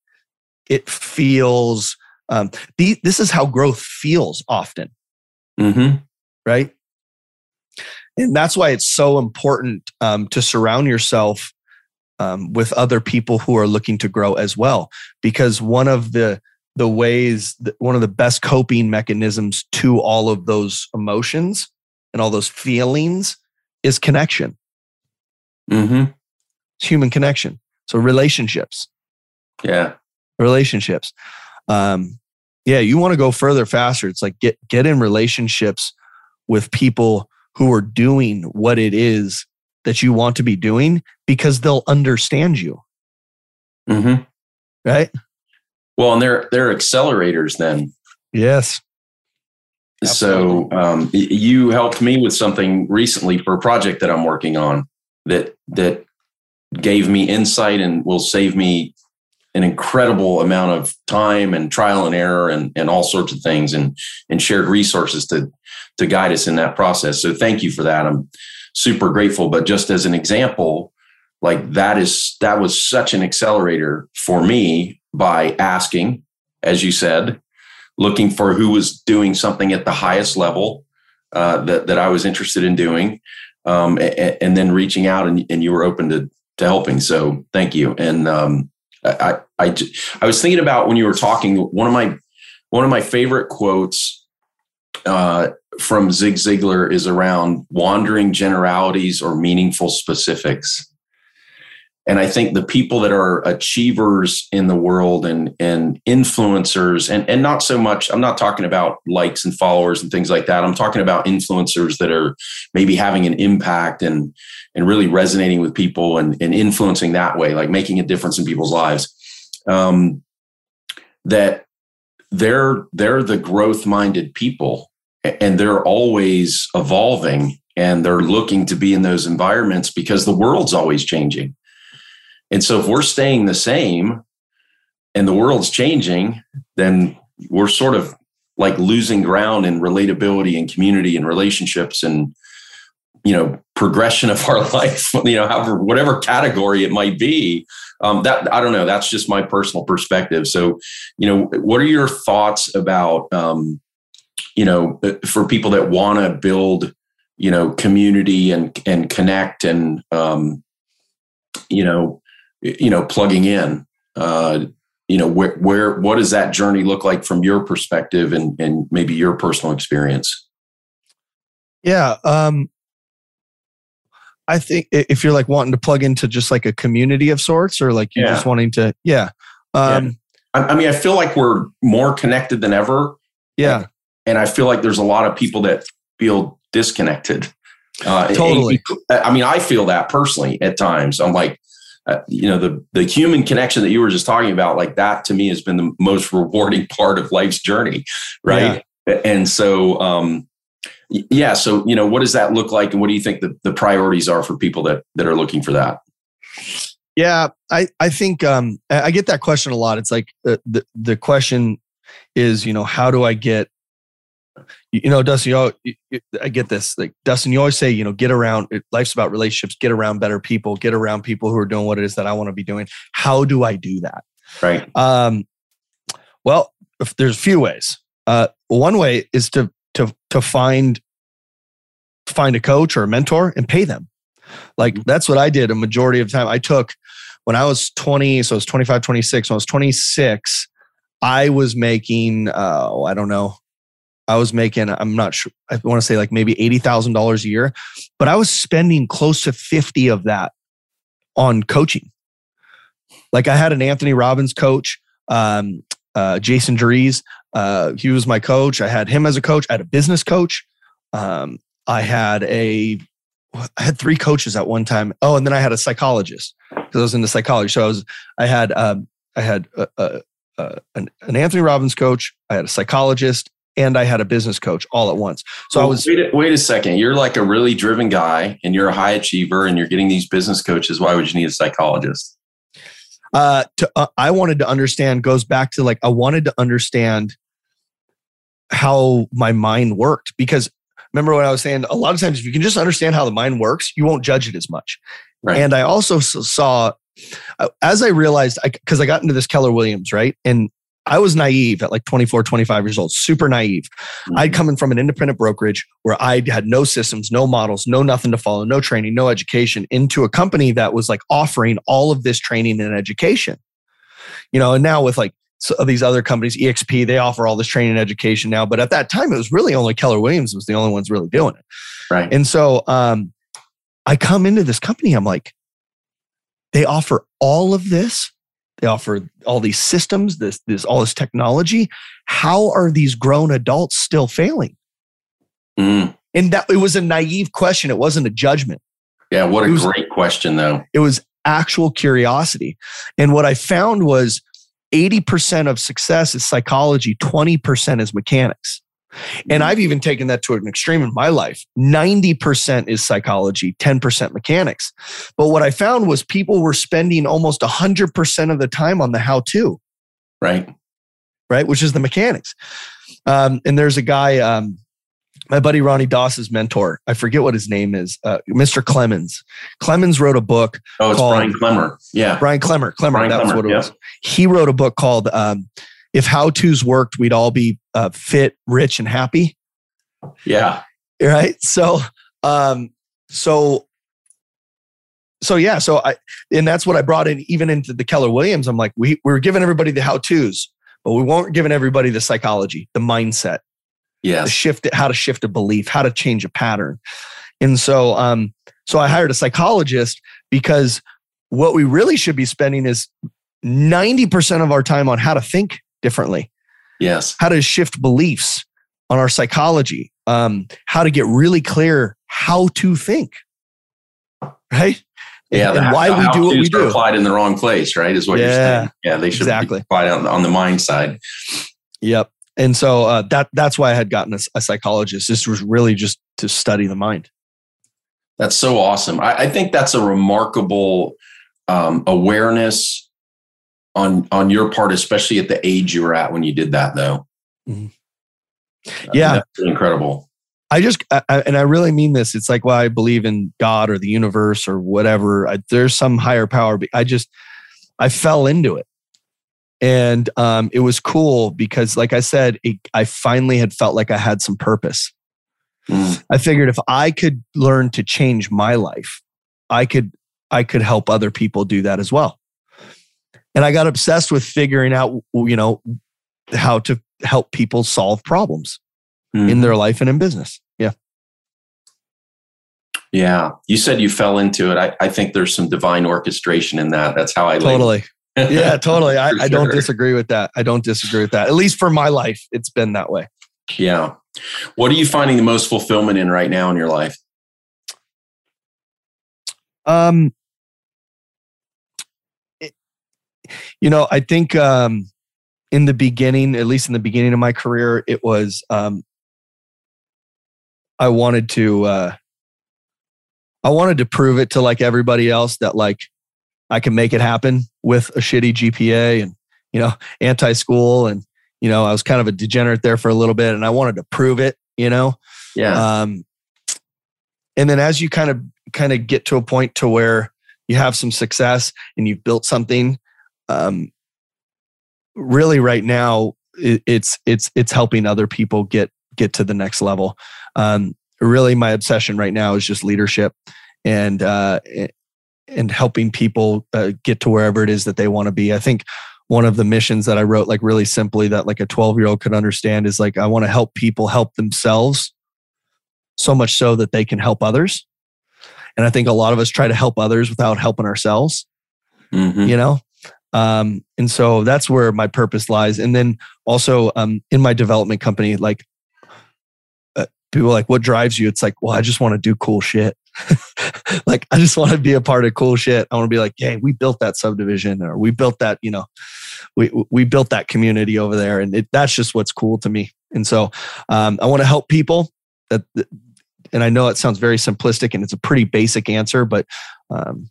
It feels um, the, this is how growth feels often. Mm-hmm. Right. And that's why it's so important um, to surround yourself um, with other people who are looking to grow as well. Because one of the the ways, that, one of the best coping mechanisms to all of those emotions and all those feelings is connection. Mm-hmm. It's human connection. So relationships. Yeah. Relationships. Um, yeah, you want to go further faster. It's like get get in relationships with people who are doing what it is that you want to be doing because they'll understand you. Mm-hmm. Right. Well, and they're they're accelerators then. Yes. So um, you helped me with something recently for a project that I'm working on that that gave me insight and will save me an incredible amount of time and trial and error and, and all sorts of things and and shared resources to to guide us in that process. So thank you for that. I'm super grateful. But just as an example, like that is that was such an accelerator for me by asking, as you said, looking for who was doing something at the highest level uh, that that I was interested in doing, um, and, and, then reaching out, and, and, you were open to to helping. So thank you. And um, I, I I was thinking about when you were talking. One of my one of my favorite quotes uh, from Zig Ziglar is around wandering generalities or meaningful specifics. And I think the people that are achievers in the world and, and influencers, and, and not so much, I'm not talking about likes and followers and things like that. I'm talking about influencers that are maybe having an impact and, and really resonating with people and, and influencing that way, like making a difference in people's lives. Um, that they're they're the growth minded people and they're always evolving and they're looking to be in those environments because the world's always changing. And so if we're staying the same and the world's changing, then we're sort of like losing ground in relatability and community and relationships and you know progression of our life you know however whatever category it might be. Um, that i don't know. That's just my personal perspective. So you know what are your thoughts about um, you know for people that want to build you know community and and connect and um, you know you know, plugging in. Uh, you know, where, where, what does that journey look like from your perspective and, and maybe your personal experience? Yeah. Um, I think if you're like wanting to plug into just like a community of sorts or like you're yeah. just wanting to, yeah. Um, yeah. I, I mean, I feel like we're more connected than ever. Yeah. And, and I feel like there's a lot of people that feel disconnected. Uh, totally. I mean, I feel that personally at times. I'm like, uh, you know the the human connection that you were just talking about like that to me has been the most rewarding part of life's journey right yeah. and so um yeah so you know what does that look like and what do you think the, the priorities are for people that that are looking for that yeah i i think um i get that question a lot it's like the the, the question is you know how do i get you know, Dustin, you, you, I get this. Like Dustin, you always say, you know, get around. Life's about relationships. Get around better people. Get around people who are doing what it is that I want to be doing. How do I do that? Right. Um, well, if there's a few ways. Uh, one way is to to to find find a coach or a mentor and pay them. Like mm-hmm. that's what I did a majority of the time. I took when I was 20, so I was 25, 26. When I was 26, I was making, uh, I don't know, I was making, I'm not sure, I want to say like maybe $80,000 a year, but I was spending close to 50 of that on coaching. Like I had an Anthony Robbins coach, um, uh, Jason Drees. Uh, he was my coach. I had him as a coach. I had a business coach. Um, I had a, I had three coaches at one time. Oh, and then I had a psychologist because I was into psychology. So I was I had um, I had a, a, a, an, an Anthony Robbins coach, I had a psychologist, and I had a business coach all at once. So well, I was wait a, wait a second. You're like a really driven guy, and you're a high achiever, and you're getting these business coaches. Why would you need a psychologist? Uh, to, uh, I wanted to understand. Goes back to like I wanted to understand how my mind worked because remember what I was saying? A lot of times, if you can just understand how the mind works, you won't judge it as much. Right. And I also saw, uh, as I realized, because I, I got into this Keller Williams, right? And I was naive at like 24, 25 years old, super naive. Mm-hmm. I'd come in from an independent brokerage where I had no systems, no models, no nothing to follow, no training, no education into a company that was like offering all of this training and education. You know, and now with like so these other companies, EXP, they offer all this training and education now. But at that time, it was really only Keller Williams was the only ones really doing it. Right. And so um, I come into this company, I'm like, they offer all of this they offer all these systems, this, this, all this technology. How are these grown adults still failing? Mm. And that it was a naive question. It wasn't a judgment. Yeah, what a was, great question, though. It was actual curiosity. And what I found was 80% of success is psychology, 20% is mechanics. And I've even taken that to an extreme in my life. 90% is psychology, 10% mechanics. But what I found was people were spending almost 100% of the time on the how to. Right. Right. Which is the mechanics. Um, and there's a guy, um, my buddy Ronnie Doss's mentor. I forget what his name is. Uh, Mr. Clemens. Clemens wrote a book. Oh, it's called, Brian Klemmer. Yeah. Brian Klemmer. Klemmer. Brian that's Klemmer, what it yeah. was. He wrote a book called um, if how to's worked, we'd all be uh, fit, rich, and happy. Yeah. Right. So, um, so, so yeah. So I, and that's what I brought in even into the Keller Williams. I'm like, we, we are giving everybody the how to's, but we weren't giving everybody the psychology, the mindset. Yeah. The shift, how to shift a belief, how to change a pattern. And so, um, so I hired a psychologist because what we really should be spending is 90% of our time on how to think differently. Yes. How to shift beliefs on our psychology, um, how to get really clear how to think, right? Yeah, and, and why we do what we do. Applied in the wrong place, right? Is what yeah, you're saying. Yeah, they should exactly. be applied on, on the mind side. Yep. And so uh, that that's why I had gotten a, a, psychologist. This was really just to study the mind. That's so awesome. I, I think that's a remarkable um, awareness on on your part, especially at the age you were at when you did that, though. Mm-hmm. Yeah, incredible. I just I, and I really mean this. It's like, well, I believe in God or the universe or whatever. I, there's some higher power. But I just I fell into it, and um, it was cool because, like I said, it, I finally had felt like I had some purpose. Mm. I figured if I could learn to change my life, I could I could help other people do that as well and I got obsessed with figuring out, you know, how to help people solve problems mm-hmm. in their life and in business. Yeah. Yeah. You said you fell into it. I, I think there's some divine orchestration in that. That's how I totally. yeah, totally. I, sure. I don't disagree with that. I don't disagree with that. At least for my life, it's been that way. Yeah. What are you finding the most fulfillment in right now in your life? Um, You know, I think um, in the beginning, at least in the beginning of my career, it was um, I wanted to uh, I wanted to prove it to like everybody else that like I can make it happen with a shitty GPA and you know anti school and you know I was kind of a degenerate there for a little bit and I wanted to prove it. You know, yeah. Um, and then as you kind of kind of get to a point to where you have some success and you've built something um, really right now it, it's it's it's helping other people get get to the next level. Um, really, my obsession right now is just leadership and uh, and helping people uh, get to wherever it is that they want to be. I think one of the missions that I wrote, like really simply, that like a 12 year old could understand is like, I want to help people help themselves so much so that they can help others. And I think a lot of us try to help others without helping ourselves, mm-hmm. you know? Um, and so that's where my purpose lies. And then also um, in my development company, like uh, people like, what drives you? It's like, well, I just want to do cool shit. like I just want to be a part of cool shit. I want to be like, hey, we built that subdivision or we built that, you know, we we built that community over there, and it, that's just what's cool to me. And so um, I want to help people. That, and I know it sounds very simplistic, and it's a pretty basic answer, but um,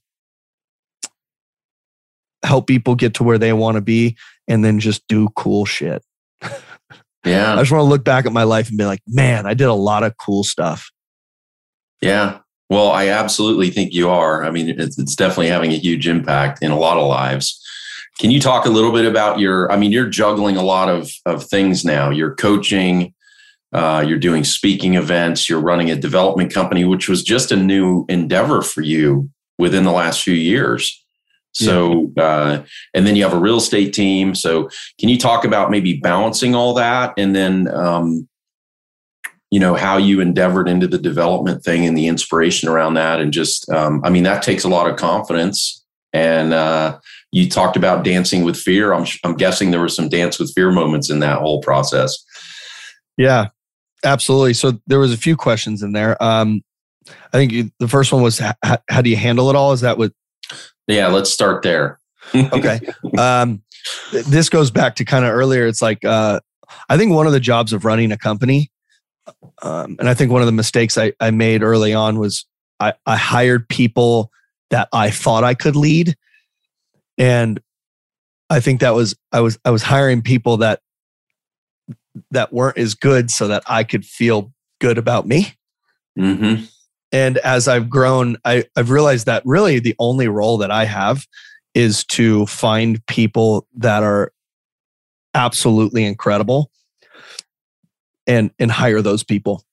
help people get to where they want to be, and then just do cool shit. Yeah. I just want to look back at my life and be like, man, I did a lot of cool stuff. Yeah. Well, I absolutely think you are. I mean, it's, it's definitely having a huge impact in a lot of lives. Can you talk a little bit about your? I mean, you're juggling a lot of of things now. You're coaching, uh, you're doing speaking events, you're running a development company, which was just a new endeavor for you within the last few years. So, uh, and then you have a real estate team. So, can you talk about maybe balancing all that, and then, um, you know, how you endeavored into the development thing and the inspiration around that, and just, um, I mean, that takes a lot of confidence. And uh, you talked about dancing with fear. I'm, I'm guessing there were some dance with fear moments in that whole process. Yeah, absolutely. So there was a few questions in there. Um, I think you, the first one was how, how, do you handle it all? Is that what? Yeah, let's start there. okay. Um, this goes back to kind of earlier. It's like uh, I think one of the jobs of running a company, um, and I think one of the mistakes I, I made early on was I, I hired people that I thought I could lead and i think that was i was i was hiring people that that weren't as good so that i could feel good about me mm-hmm. And as i've grown I, i've realized that really the only role that i have is to find people that are absolutely incredible and and hire those people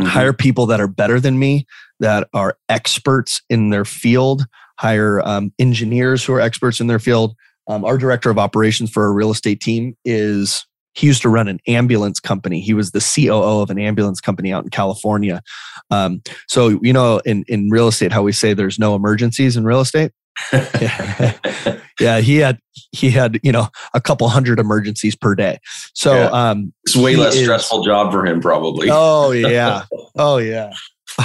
mm-hmm. hire people that are better than me that are experts in their field hire um, engineers who are experts in their field. Um, our director of operations for a real estate team is he used to run an ambulance company. He was the COO of an ambulance company out in California. Um, so you know, in in real estate, how we say there's no emergencies in real estate. yeah, he had he had you know a couple hundred emergencies per day. So yeah. um, it's way less is, stressful job for him, probably. Oh yeah, oh yeah.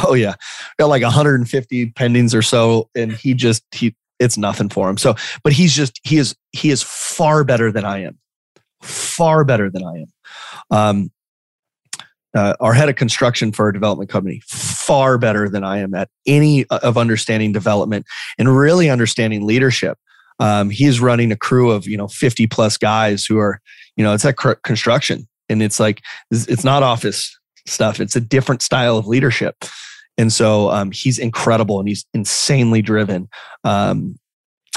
Oh yeah, got like 150 pendings or so, and he just he it's nothing for him. So, but he's just he is he is far better than I am, far better than I am. Um, uh, our head of construction for a development company, far better than I am at any of understanding development and really understanding leadership. Um, running a crew of you know 50 plus guys who are you know it's at construction and it's like it's not office stuff. It's a different style of leadership. And so um, he's incredible and he's insanely driven. Um,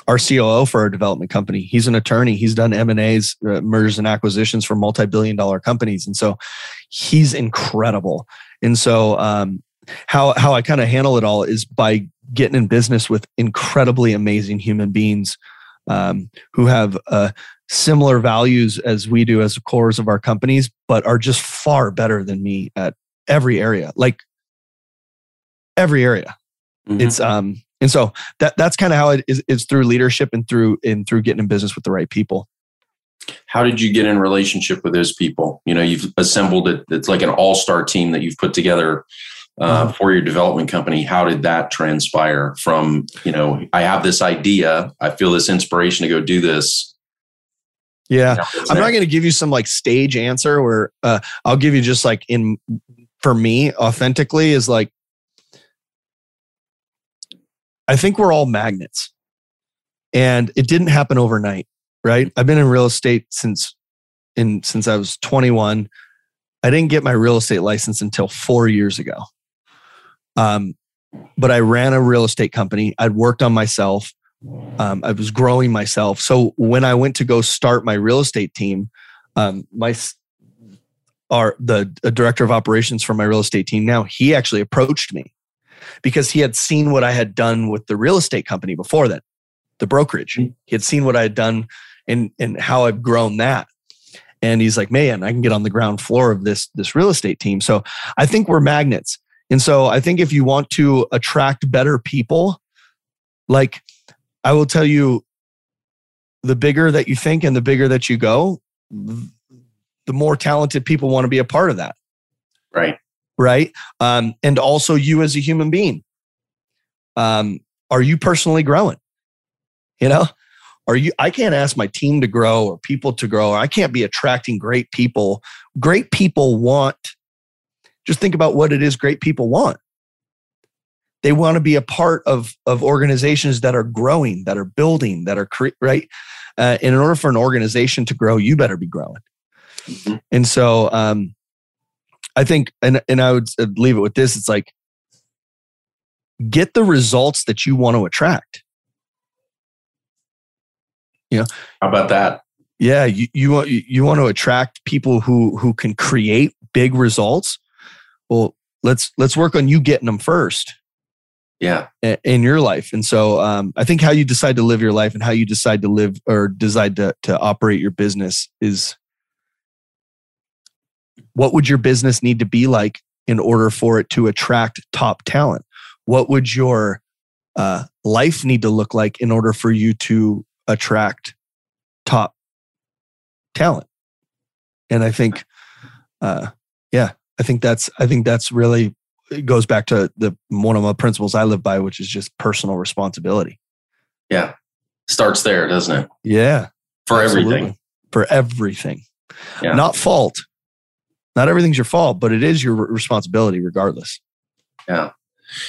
our COO for our development company, he's an attorney. He's done M and A's, uh, mergers and acquisitions for multi-billion-dollar companies, and so he's incredible. And so, um, how how I kind of handle it all is by getting in business with incredibly amazing human beings um, who have uh, similar values as we do as the cores of our companies, but are just far better than me at every area, like every area. Mm-hmm. It's um, and so that that's kind of how it is, is through leadership and through and through getting in business with the right people. How did you get in relationship with those people? You know, you've assembled it. It's like an all-star team that you've put together uh, uh-huh. for your development company. How did that transpire from, you know, I have this idea, I feel this inspiration to go do this. Yeah. I'm not going to give you some like stage answer where uh, I'll give you just like in, for me, authentically is like, I think we're all magnets and it didn't happen overnight, right? I've been in real estate since in since I was 21. I didn't get my real estate license until 4 years ago. Um, but I ran a real estate company. I'd worked on myself. Um, I was growing myself. So when I went to go start my real estate team, um, my our the director of operations for my real estate team now he actually approached me because he had seen what I had done with the real estate company before that, the brokerage. Mm-hmm. He had seen what I had done and and how I've grown that. And he's like, man, I can get on the ground floor of this this real estate team. So I think we're magnets. And so I think if you want to attract better people, like I will tell you, the bigger that you think and the bigger that you go, the more talented people want to be a part of that. Right. Right. Um, and also you as a human being. Um, are you personally growing? You know, are you? I can't ask my team to grow or people to grow. I can't be attracting great people. Great people want. Just think about what it is great people want. They want to be a part of of organizations that are growing, that are building, that are cre- right. Uh, in order for an organization to grow, you better be growing. Mm-hmm. And so, um, I think, and and I would leave it with this: it's like get the results that you want to attract. You know, how about that? Yeah, you you want you want to attract people who who can create big results. Well, let's let's work on you getting them first. Yeah, in your life, and so um, I think how you decide to live your life and how you decide to live or decide to to operate your business is what would your business need to be like in order for it to attract top talent? What would your uh, life need to look like in order for you to attract top talent? And I think, uh, yeah, I think that's I think that's really it goes back to the one of my principles I live by, which is just personal responsibility. Yeah, starts there, doesn't it? Yeah, for absolutely. everything. For everything, yeah. not fault. Not everything's your fault, but it is your responsibility regardless. Yeah.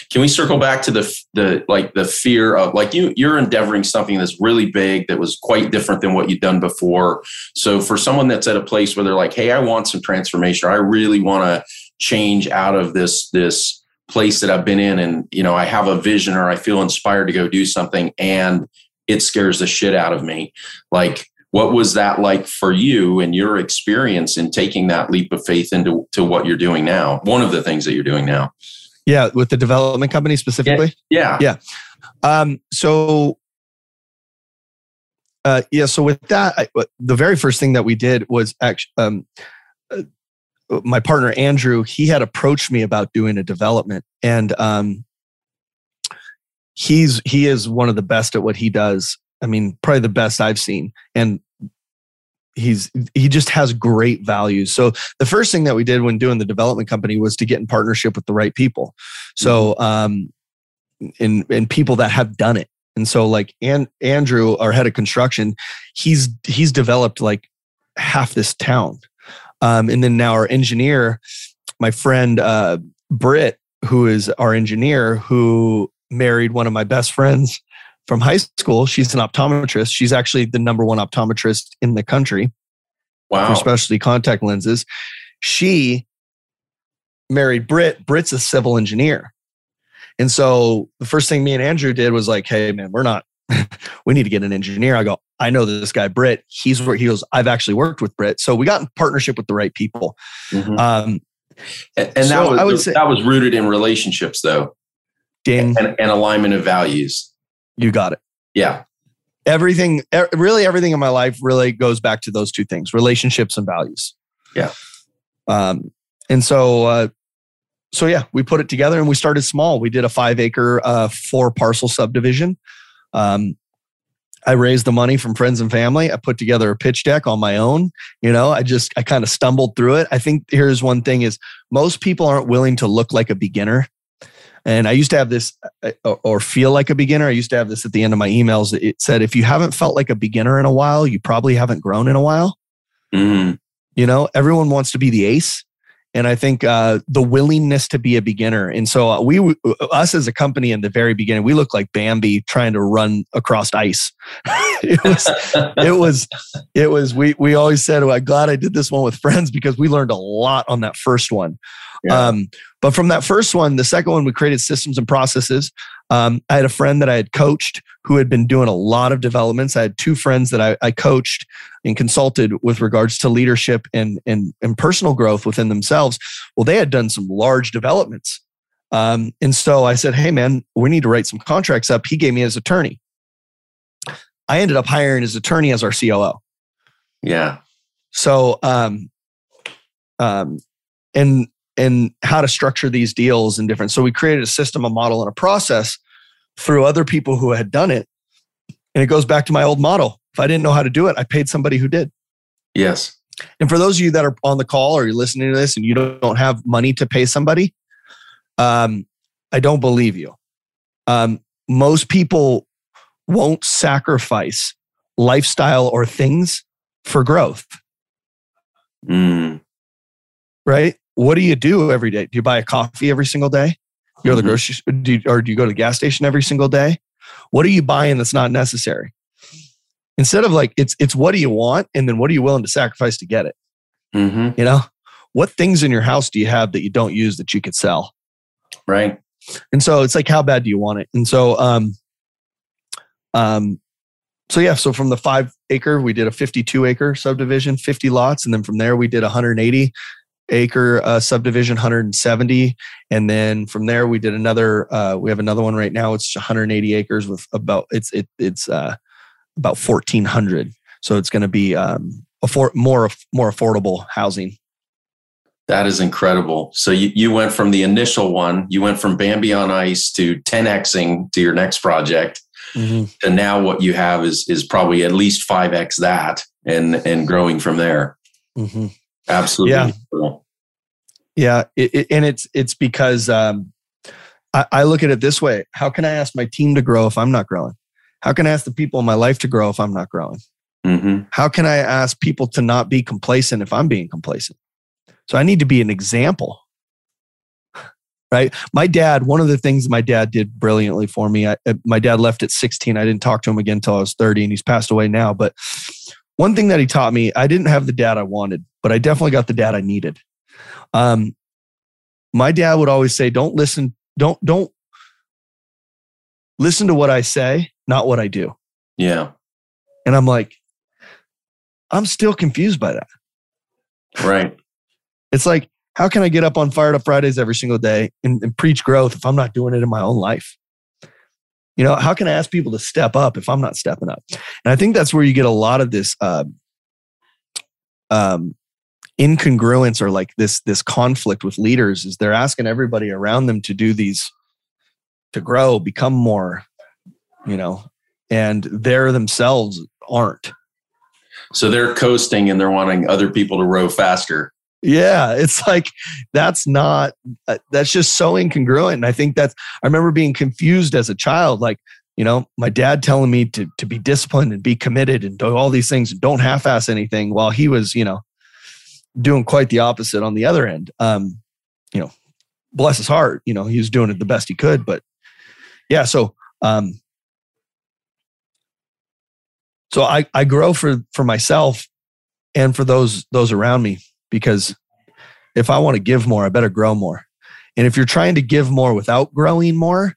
Can we circle back to the the like the fear of like you you're endeavoring something that's really big that was quite different than what you've done before. So for someone that's at a place where they're like, "Hey, I want some transformation. Or I really want to change out of this this place that I've been in and you know, I have a vision or I feel inspired to go do something and it scares the shit out of me." Like what was that like for you and your experience in taking that leap of faith into to what you're doing now? One of the things that you're doing now. Yeah, with the development company specifically. Yeah. Yeah. Um, so, uh, yeah. So with that, I, the very first thing that we did was actually um, uh, my partner Andrew. He had approached me about doing a development, and um, he's he is one of the best at what he does. I mean, probably the best I've seen, and he's he just has great values. So the first thing that we did when doing the development company was to get in partnership with the right people. So mm-hmm. um and and people that have done it. And so like and Andrew, our head of construction, he's he's developed like half this town. Um and then now our engineer, my friend uh Britt, who is our engineer, who married one of my best friends from high school. She's an optometrist. She's actually the number one optometrist in the country wow. for specialty contact lenses. She married Britt. Britt's a civil engineer. And so the first thing me and Andrew did was like, hey, man, we're not, we need to get an engineer. I go, I know this guy, Britt. He's where he goes, I've actually worked with Britt. So we got in partnership with the right people. Mm-hmm. Um, and, and so that was, I would say, that was rooted in relationships though. Ding. And, and alignment of values. You got it. Yeah. Everything, really, everything in my life really goes back to those two things relationships and values. Yeah. Um, and so, uh, so yeah, we put it together and we started small. We did a five acre, uh, four parcel subdivision. Um, I raised the money from friends and family. I put together a pitch deck on my own. You know, I just, I kind of stumbled through it. I think here's one thing is most people aren't willing to look like a beginner. And I used to have this uh, or feel like a beginner. I used to have this at the end of my emails. It said, if you haven't felt like a beginner in a while, you probably haven't grown in a while. Mm. You know, everyone wants to be the ace. And I think uh, the willingness to be a beginner. And so uh, we, us as a company in the very beginning, we looked like Bambi trying to run across ice. it was, it was, it was. We we always said, well, "I'm glad I did this one with friends because we learned a lot on that first one." Yeah. Um, but from that first one, the second one, we created systems and processes. Um, I had a friend that I had coached who had been doing a lot of developments. I had two friends that I, I coached and consulted with regards to leadership and, and, and personal growth within themselves. Well, they had done some large developments. Um, and so I said, Hey, man, we need to write some contracts up. He gave me his attorney. I ended up hiring his attorney as our COO. Yeah. So, um, um, and and how to structure these deals and different. So we created a system, a model, and a process through other people who had done it. And it goes back to my old model. If I didn't know how to do it, I paid somebody who did. Yes. And for those of you that are on the call or you're listening to this and you don't have money to pay somebody, um, I don't believe you. Um, most people won't sacrifice lifestyle or things for growth. Mm. Right? What do you do every day? Do you buy a coffee every single day? You go to the Mhm. grocery do you, or do you go to the gas station every single day? What are you buying that's not necessary? Instead of like it's it's what do you want and then what are you willing to sacrifice to get it? hmm You know, what things in your house do you have that you don't use that you could sell? Right. And so it's like, how bad do you want it? And so, um, um, so yeah, so from the five acre, we did a 52 acre subdivision, 50 lots. And then from there, we did 180 acre uh, subdivision, 170. And then from there, we did another, uh, we have another one right now. It's 180 acres with about, it's, it, it's, uh, about 1400. So it's going to be, um, afford more, more affordable housing. That is incredible. So you, you went from the initial one, you went from Bambi on Ice to 10xing to your next project. And now what you have is is probably at least 5x that and and growing from there. Mm-hmm. Absolutely. Yeah. Yeah, it, it- and it's it's because um, I, I look at it this way: How can I ask my team to grow if I'm not growing? How can I ask the people in my life to grow if I'm not growing? Mhm. How can I ask people to not be complacent if I'm being complacent? So I need to be an example, right? My dad. One of the things my dad did brilliantly for me. I, uh, my dad left at 16. I didn't talk to him again until I was 30, and he's passed away now. But one thing that he taught me, I didn't have the dad I wanted, but I definitely got the dad I needed. Um, my dad would always say, "Don't listen. Don't don't listen to what I say, not what I do." Yeah. And I'm like, I'm still confused by that. Right. It's like, how can I get up on Fired Up Fridays every single day and, and preach growth if I'm not doing it in my own life? You know, how can I ask people to step up if I'm not stepping up? And I think that's where you get a lot of this uh, um, incongruence or like this this conflict with leaders. Is they're asking everybody around them to do these to grow, become more, you know, and they're themselves aren't. So they're coasting and they're wanting other people to row faster. Yeah, it's like that's not uh, that's just so incongruent. And I think that's I remember being confused as a child, like you know, my dad telling me to to be disciplined and be committed and do all these things and don't half-ass anything, while he was you know doing quite the opposite on the other end. Um, you know, bless his heart, you know, he was doing it the best he could, but yeah, so um, so I I grow for for myself and for those those around me because if I want to give more, I better grow more. And if you're trying to give more without growing more,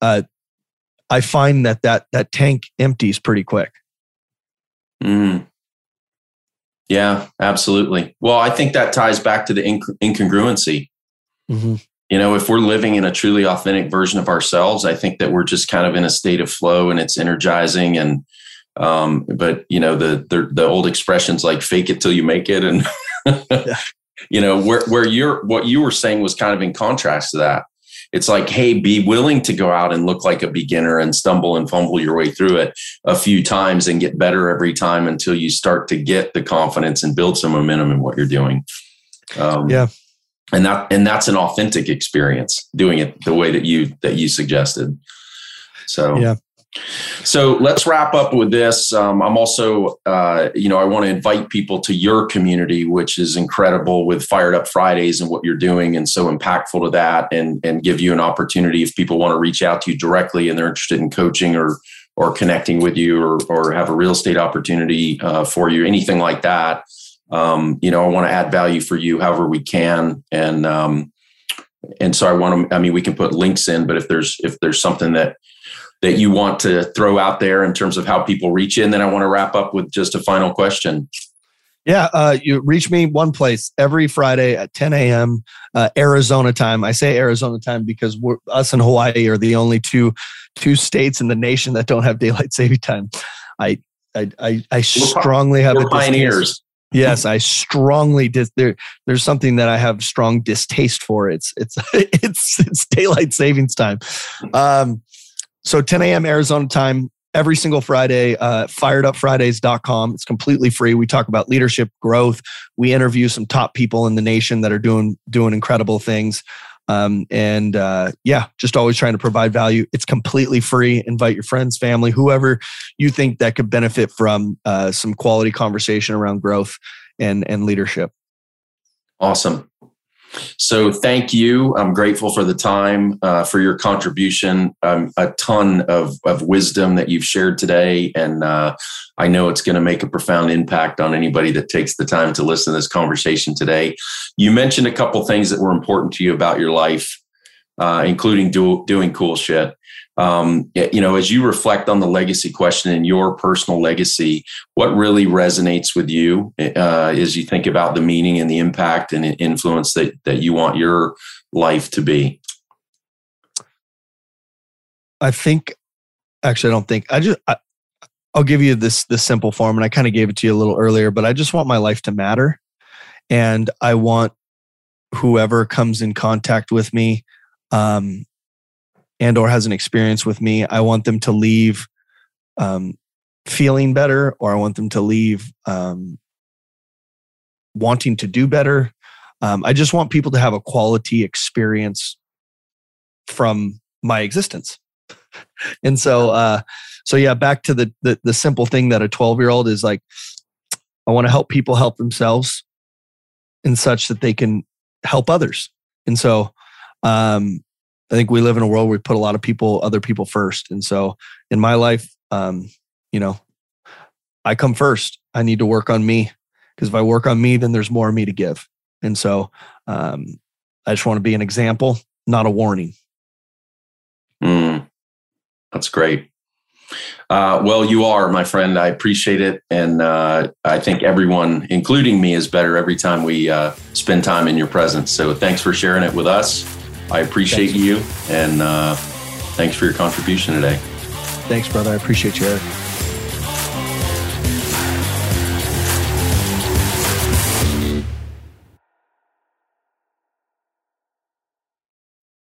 uh, I find that that that tank empties pretty quick. Mm. Yeah, absolutely. Well, I think that ties back to the inc- incongruency. Mm-hmm. You know, if we're living in a truly authentic version of ourselves, I think that we're just kind of in a state of flow and it's energizing. And, um, but you know, the, the, the old expressions like fake it till you make it. And, you know, where, where you're, what you were saying was kind of in contrast to that. It's like, hey, be willing to go out and look like a beginner and stumble and fumble your way through it a few times and get better every time until you start to get the confidence and build some momentum in what you're doing. Um, Yeah. and that and that's an authentic experience doing it the way that you that you suggested. So Yeah. So let's wrap up with this. Um, I'm also, uh, you know, I want to invite people to your community, which is incredible with Fired Up Fridays and what you're doing, and so impactful to that, and and give you an opportunity if people want to reach out to you directly and they're interested in coaching or or connecting with you or or have a real estate opportunity uh, for you, anything like that. Um, you know, I want to add value for you however we can, and um, and so I want to. I mean, we can put links in, but if there's if there's something that that you want to throw out there in terms of how people reach you, and then I want to wrap up with just a final question. Yeah, uh, you reach me one place every Friday at 10 a.m. Uh, Arizona time. I say Arizona time because we're, us and Hawaii are the only two two states in the nation that don't have daylight saving time. I I I, I strongly have We're a pioneers. Yes, I strongly dis- there. There's something that I have strong distaste for. It's it's it's it's daylight savings time. Um, so 10 a.m. Arizona time every single Friday. Uh, firedupfridays.com. It's completely free. We talk about leadership growth. We interview some top people in the nation that are doing doing incredible things. Um, and uh, yeah, just always trying to provide value. It's completely free. Invite your friends, family, whoever you think that could benefit from uh, some quality conversation around growth and and leadership. Awesome. So thank you. I'm grateful for the time, uh, for your contribution, um, a ton of, of wisdom that you've shared today. And uh, I know it's going to make a profound impact on anybody that takes the time to listen to this conversation today. You mentioned a couple things that were important to you about your life, uh, including do, doing cool shit um, you know, as you reflect on the legacy question and your personal legacy, what really resonates with you uh, as you think about the meaning and the impact and influence that that you want your life to be? I think, actually, I don't think I just. I, I'll give you this this simple form, and I kind of gave it to you a little earlier, but I just want my life to matter, and I want whoever comes in contact with me um, and or has an experience with me i want them to leave um, feeling better or i want them to leave um, wanting to do better. Um, i just want people to have a quality experience from my existence. And so uh, so yeah back to the, the the simple thing that a 12 year old is like i want to help people help themselves in such that they can help others. And so um I think we live in a world where we put a lot of people, other people first. And so in my life, um, you know, I come first. I need to work on me because if I work on me, then there's more of me to give. And so um, I just want to be an example, not a warning. Mm, that's great. Uh, well, you are, my friend. I appreciate it. And uh, I think everyone, including me, is better every time we uh, spend time in your presence. So thanks for sharing it with us. I appreciate thanks. you and uh, thanks for your contribution today. Thanks, brother. I appreciate you, Eric.